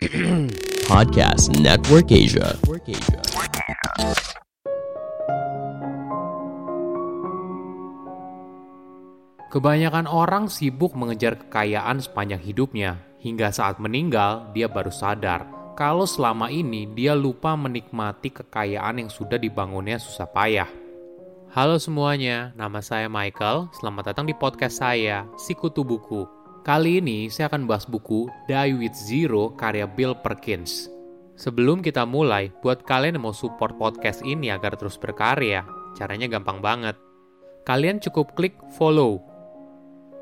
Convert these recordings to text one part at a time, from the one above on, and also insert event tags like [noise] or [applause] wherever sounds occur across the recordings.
[clears throat] Podcast Network Asia. Kebanyakan orang sibuk mengejar kekayaan sepanjang hidupnya, hingga saat meninggal dia baru sadar kalau selama ini dia lupa menikmati kekayaan yang sudah dibangunnya susah payah. Halo semuanya, nama saya Michael. Selamat datang di podcast saya, Sikutu Buku. Kali ini saya akan bahas buku Die With Zero karya Bill Perkins. Sebelum kita mulai, buat kalian yang mau support podcast ini agar terus berkarya, caranya gampang banget. Kalian cukup klik follow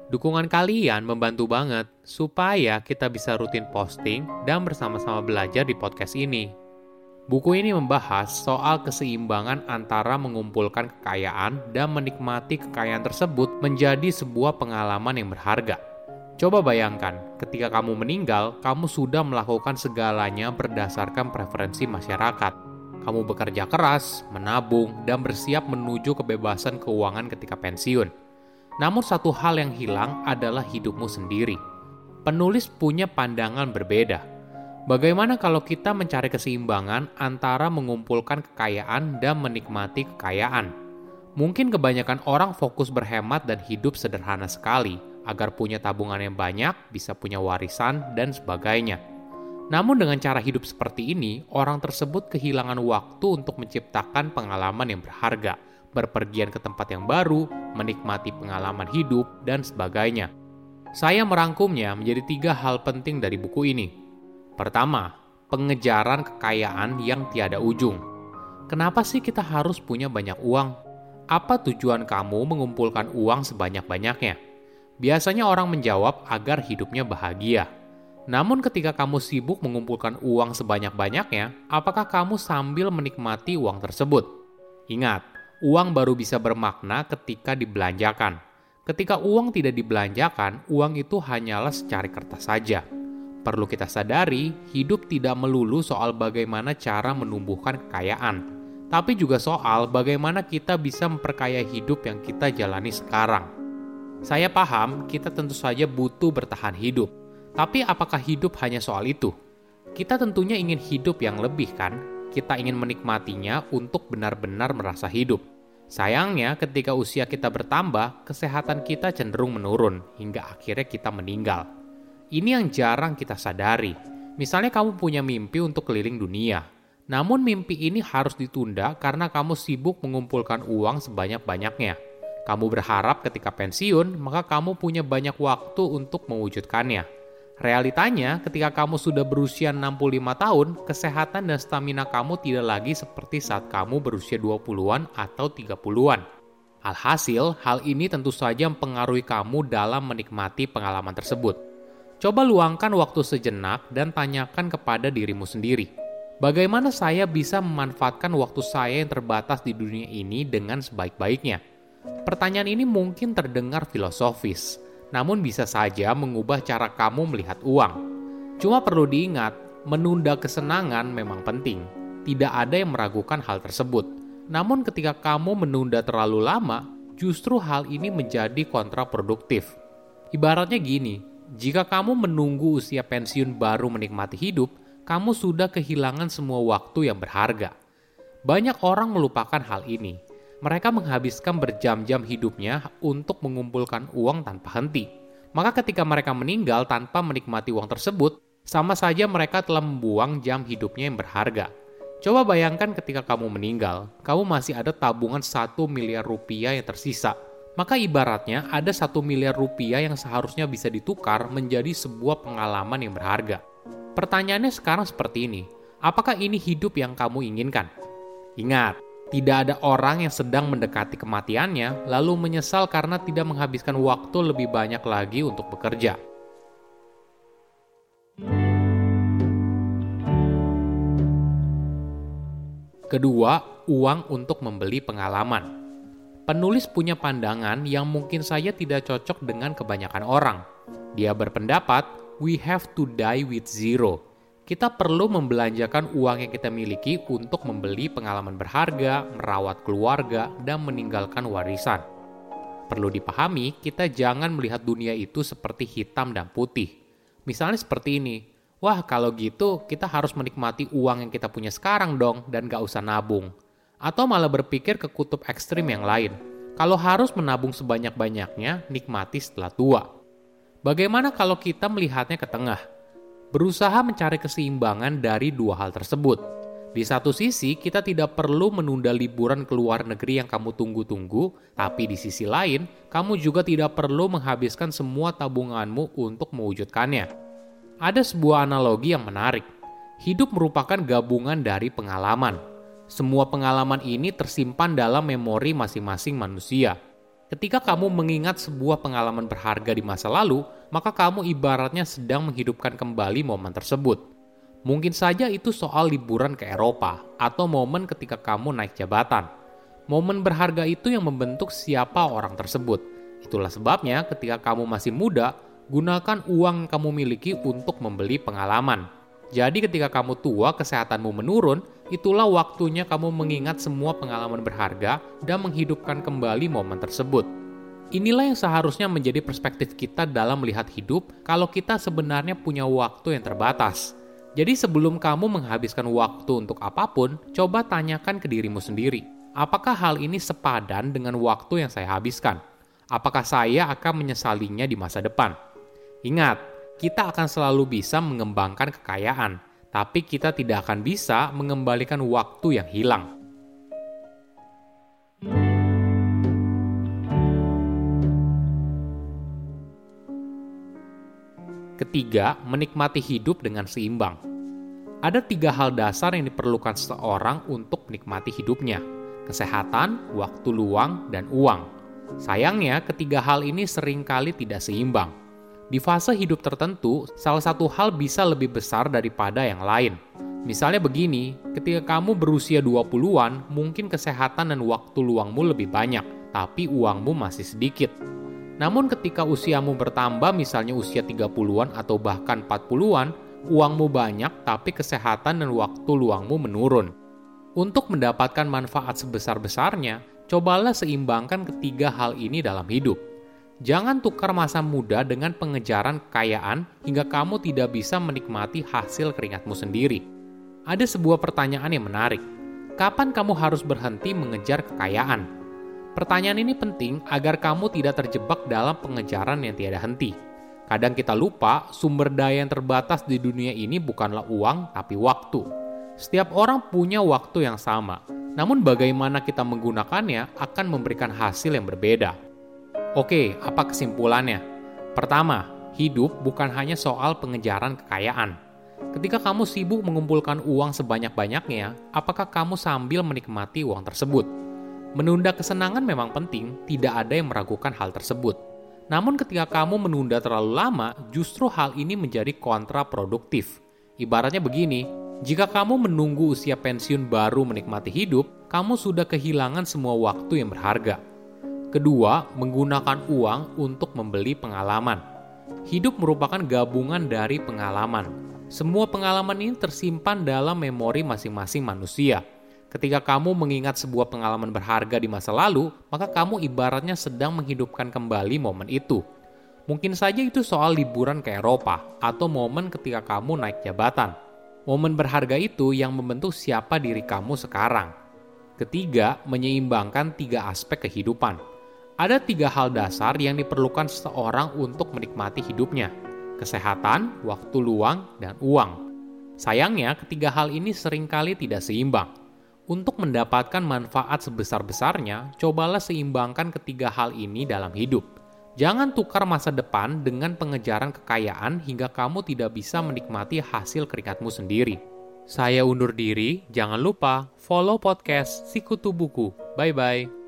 Dukungan kalian membantu banget supaya kita bisa rutin posting dan bersama-sama belajar di podcast ini. Buku ini membahas soal keseimbangan antara mengumpulkan kekayaan dan menikmati kekayaan tersebut menjadi sebuah pengalaman yang berharga. Coba bayangkan, ketika kamu meninggal, kamu sudah melakukan segalanya berdasarkan preferensi masyarakat. Kamu bekerja keras, menabung, dan bersiap menuju kebebasan keuangan ketika pensiun namun satu hal yang hilang adalah hidupmu sendiri. Penulis punya pandangan berbeda. Bagaimana kalau kita mencari keseimbangan antara mengumpulkan kekayaan dan menikmati kekayaan? Mungkin kebanyakan orang fokus berhemat dan hidup sederhana sekali agar punya tabungan yang banyak, bisa punya warisan, dan sebagainya. Namun dengan cara hidup seperti ini, orang tersebut kehilangan waktu untuk menciptakan pengalaman yang berharga – berpergian ke tempat yang baru, menikmati pengalaman hidup, dan sebagainya. Saya merangkumnya menjadi tiga hal penting dari buku ini. Pertama, pengejaran kekayaan yang tiada ujung. Kenapa sih kita harus punya banyak uang? Apa tujuan kamu mengumpulkan uang sebanyak-banyaknya? Biasanya orang menjawab agar hidupnya bahagia. Namun ketika kamu sibuk mengumpulkan uang sebanyak-banyaknya, apakah kamu sambil menikmati uang tersebut? Ingat, uang baru bisa bermakna ketika dibelanjakan. Ketika uang tidak dibelanjakan, uang itu hanyalah secari kertas saja. Perlu kita sadari, hidup tidak melulu soal bagaimana cara menumbuhkan kekayaan, tapi juga soal bagaimana kita bisa memperkaya hidup yang kita jalani sekarang. Saya paham kita tentu saja butuh bertahan hidup, tapi apakah hidup hanya soal itu? Kita tentunya ingin hidup yang lebih, kan? kita ingin menikmatinya untuk benar-benar merasa hidup. Sayangnya, ketika usia kita bertambah, kesehatan kita cenderung menurun hingga akhirnya kita meninggal. Ini yang jarang kita sadari. Misalnya, kamu punya mimpi untuk keliling dunia, namun mimpi ini harus ditunda karena kamu sibuk mengumpulkan uang sebanyak-banyaknya. Kamu berharap ketika pensiun, maka kamu punya banyak waktu untuk mewujudkannya. Realitanya, ketika kamu sudah berusia 65 tahun, kesehatan dan stamina kamu tidak lagi seperti saat kamu berusia 20-an atau 30-an. Alhasil, hal ini tentu saja mempengaruhi kamu dalam menikmati pengalaman tersebut. Coba luangkan waktu sejenak dan tanyakan kepada dirimu sendiri. Bagaimana saya bisa memanfaatkan waktu saya yang terbatas di dunia ini dengan sebaik-baiknya? Pertanyaan ini mungkin terdengar filosofis, namun bisa saja mengubah cara kamu melihat uang. Cuma perlu diingat, menunda kesenangan memang penting. Tidak ada yang meragukan hal tersebut. Namun ketika kamu menunda terlalu lama, justru hal ini menjadi kontraproduktif. Ibaratnya gini, jika kamu menunggu usia pensiun baru menikmati hidup, kamu sudah kehilangan semua waktu yang berharga. Banyak orang melupakan hal ini, mereka menghabiskan berjam-jam hidupnya untuk mengumpulkan uang tanpa henti. Maka ketika mereka meninggal tanpa menikmati uang tersebut, sama saja mereka telah membuang jam hidupnya yang berharga. Coba bayangkan ketika kamu meninggal, kamu masih ada tabungan 1 miliar rupiah yang tersisa. Maka ibaratnya ada 1 miliar rupiah yang seharusnya bisa ditukar menjadi sebuah pengalaman yang berharga. Pertanyaannya sekarang seperti ini, apakah ini hidup yang kamu inginkan? Ingat, tidak ada orang yang sedang mendekati kematiannya, lalu menyesal karena tidak menghabiskan waktu lebih banyak lagi untuk bekerja. Kedua, uang untuk membeli pengalaman. Penulis punya pandangan yang mungkin saja tidak cocok dengan kebanyakan orang. Dia berpendapat, "We have to die with zero." Kita perlu membelanjakan uang yang kita miliki untuk membeli pengalaman berharga, merawat keluarga, dan meninggalkan warisan. Perlu dipahami, kita jangan melihat dunia itu seperti hitam dan putih. Misalnya seperti ini, Wah, kalau gitu kita harus menikmati uang yang kita punya sekarang dong dan gak usah nabung. Atau malah berpikir ke kutub ekstrim yang lain. Kalau harus menabung sebanyak-banyaknya, nikmati setelah tua. Bagaimana kalau kita melihatnya ke tengah? Berusaha mencari keseimbangan dari dua hal tersebut. Di satu sisi, kita tidak perlu menunda liburan ke luar negeri yang kamu tunggu-tunggu, tapi di sisi lain, kamu juga tidak perlu menghabiskan semua tabunganmu untuk mewujudkannya. Ada sebuah analogi yang menarik. Hidup merupakan gabungan dari pengalaman. Semua pengalaman ini tersimpan dalam memori masing-masing manusia. Ketika kamu mengingat sebuah pengalaman berharga di masa lalu, maka kamu ibaratnya sedang menghidupkan kembali momen tersebut. Mungkin saja itu soal liburan ke Eropa atau momen ketika kamu naik jabatan. Momen berharga itu yang membentuk siapa orang tersebut. Itulah sebabnya ketika kamu masih muda, gunakan uang yang kamu miliki untuk membeli pengalaman. Jadi ketika kamu tua, kesehatanmu menurun, itulah waktunya kamu mengingat semua pengalaman berharga dan menghidupkan kembali momen tersebut. Inilah yang seharusnya menjadi perspektif kita dalam melihat hidup kalau kita sebenarnya punya waktu yang terbatas. Jadi sebelum kamu menghabiskan waktu untuk apa pun, coba tanyakan ke dirimu sendiri. Apakah hal ini sepadan dengan waktu yang saya habiskan? Apakah saya akan menyesalinya di masa depan? Ingat, kita akan selalu bisa mengembangkan kekayaan, tapi kita tidak akan bisa mengembalikan waktu yang hilang. Ketiga, menikmati hidup dengan seimbang. Ada tiga hal dasar yang diperlukan seseorang untuk menikmati hidupnya: kesehatan, waktu luang, dan uang. Sayangnya, ketiga hal ini sering kali tidak seimbang. Di fase hidup tertentu, salah satu hal bisa lebih besar daripada yang lain. Misalnya begini, ketika kamu berusia 20-an, mungkin kesehatan dan waktu luangmu lebih banyak, tapi uangmu masih sedikit. Namun ketika usiamu bertambah misalnya usia 30-an atau bahkan 40-an, uangmu banyak tapi kesehatan dan waktu luangmu menurun. Untuk mendapatkan manfaat sebesar-besarnya, cobalah seimbangkan ketiga hal ini dalam hidup. Jangan tukar masa muda dengan pengejaran kekayaan hingga kamu tidak bisa menikmati hasil keringatmu sendiri. Ada sebuah pertanyaan yang menarik. Kapan kamu harus berhenti mengejar kekayaan? Pertanyaan ini penting agar kamu tidak terjebak dalam pengejaran yang tiada henti. Kadang kita lupa sumber daya yang terbatas di dunia ini bukanlah uang tapi waktu. Setiap orang punya waktu yang sama, namun bagaimana kita menggunakannya akan memberikan hasil yang berbeda. Oke, apa kesimpulannya? Pertama, hidup bukan hanya soal pengejaran kekayaan. Ketika kamu sibuk mengumpulkan uang sebanyak-banyaknya, apakah kamu sambil menikmati uang tersebut? Menunda kesenangan memang penting, tidak ada yang meragukan hal tersebut. Namun ketika kamu menunda terlalu lama, justru hal ini menjadi kontraproduktif. Ibaratnya begini, jika kamu menunggu usia pensiun baru menikmati hidup, kamu sudah kehilangan semua waktu yang berharga. Kedua, menggunakan uang untuk membeli pengalaman. Hidup merupakan gabungan dari pengalaman. Semua pengalaman ini tersimpan dalam memori masing-masing manusia. Ketika kamu mengingat sebuah pengalaman berharga di masa lalu, maka kamu ibaratnya sedang menghidupkan kembali momen itu. Mungkin saja itu soal liburan ke Eropa atau momen ketika kamu naik jabatan. Momen berharga itu yang membentuk siapa diri kamu sekarang. Ketiga, menyeimbangkan tiga aspek kehidupan ada tiga hal dasar yang diperlukan seseorang untuk menikmati hidupnya: kesehatan, waktu luang, dan uang. Sayangnya, ketiga hal ini sering kali tidak seimbang. Untuk mendapatkan manfaat sebesar-besarnya, cobalah seimbangkan ketiga hal ini dalam hidup. Jangan tukar masa depan dengan pengejaran kekayaan hingga kamu tidak bisa menikmati hasil keringatmu sendiri. Saya undur diri, jangan lupa follow podcast Sikutu Buku. Bye-bye.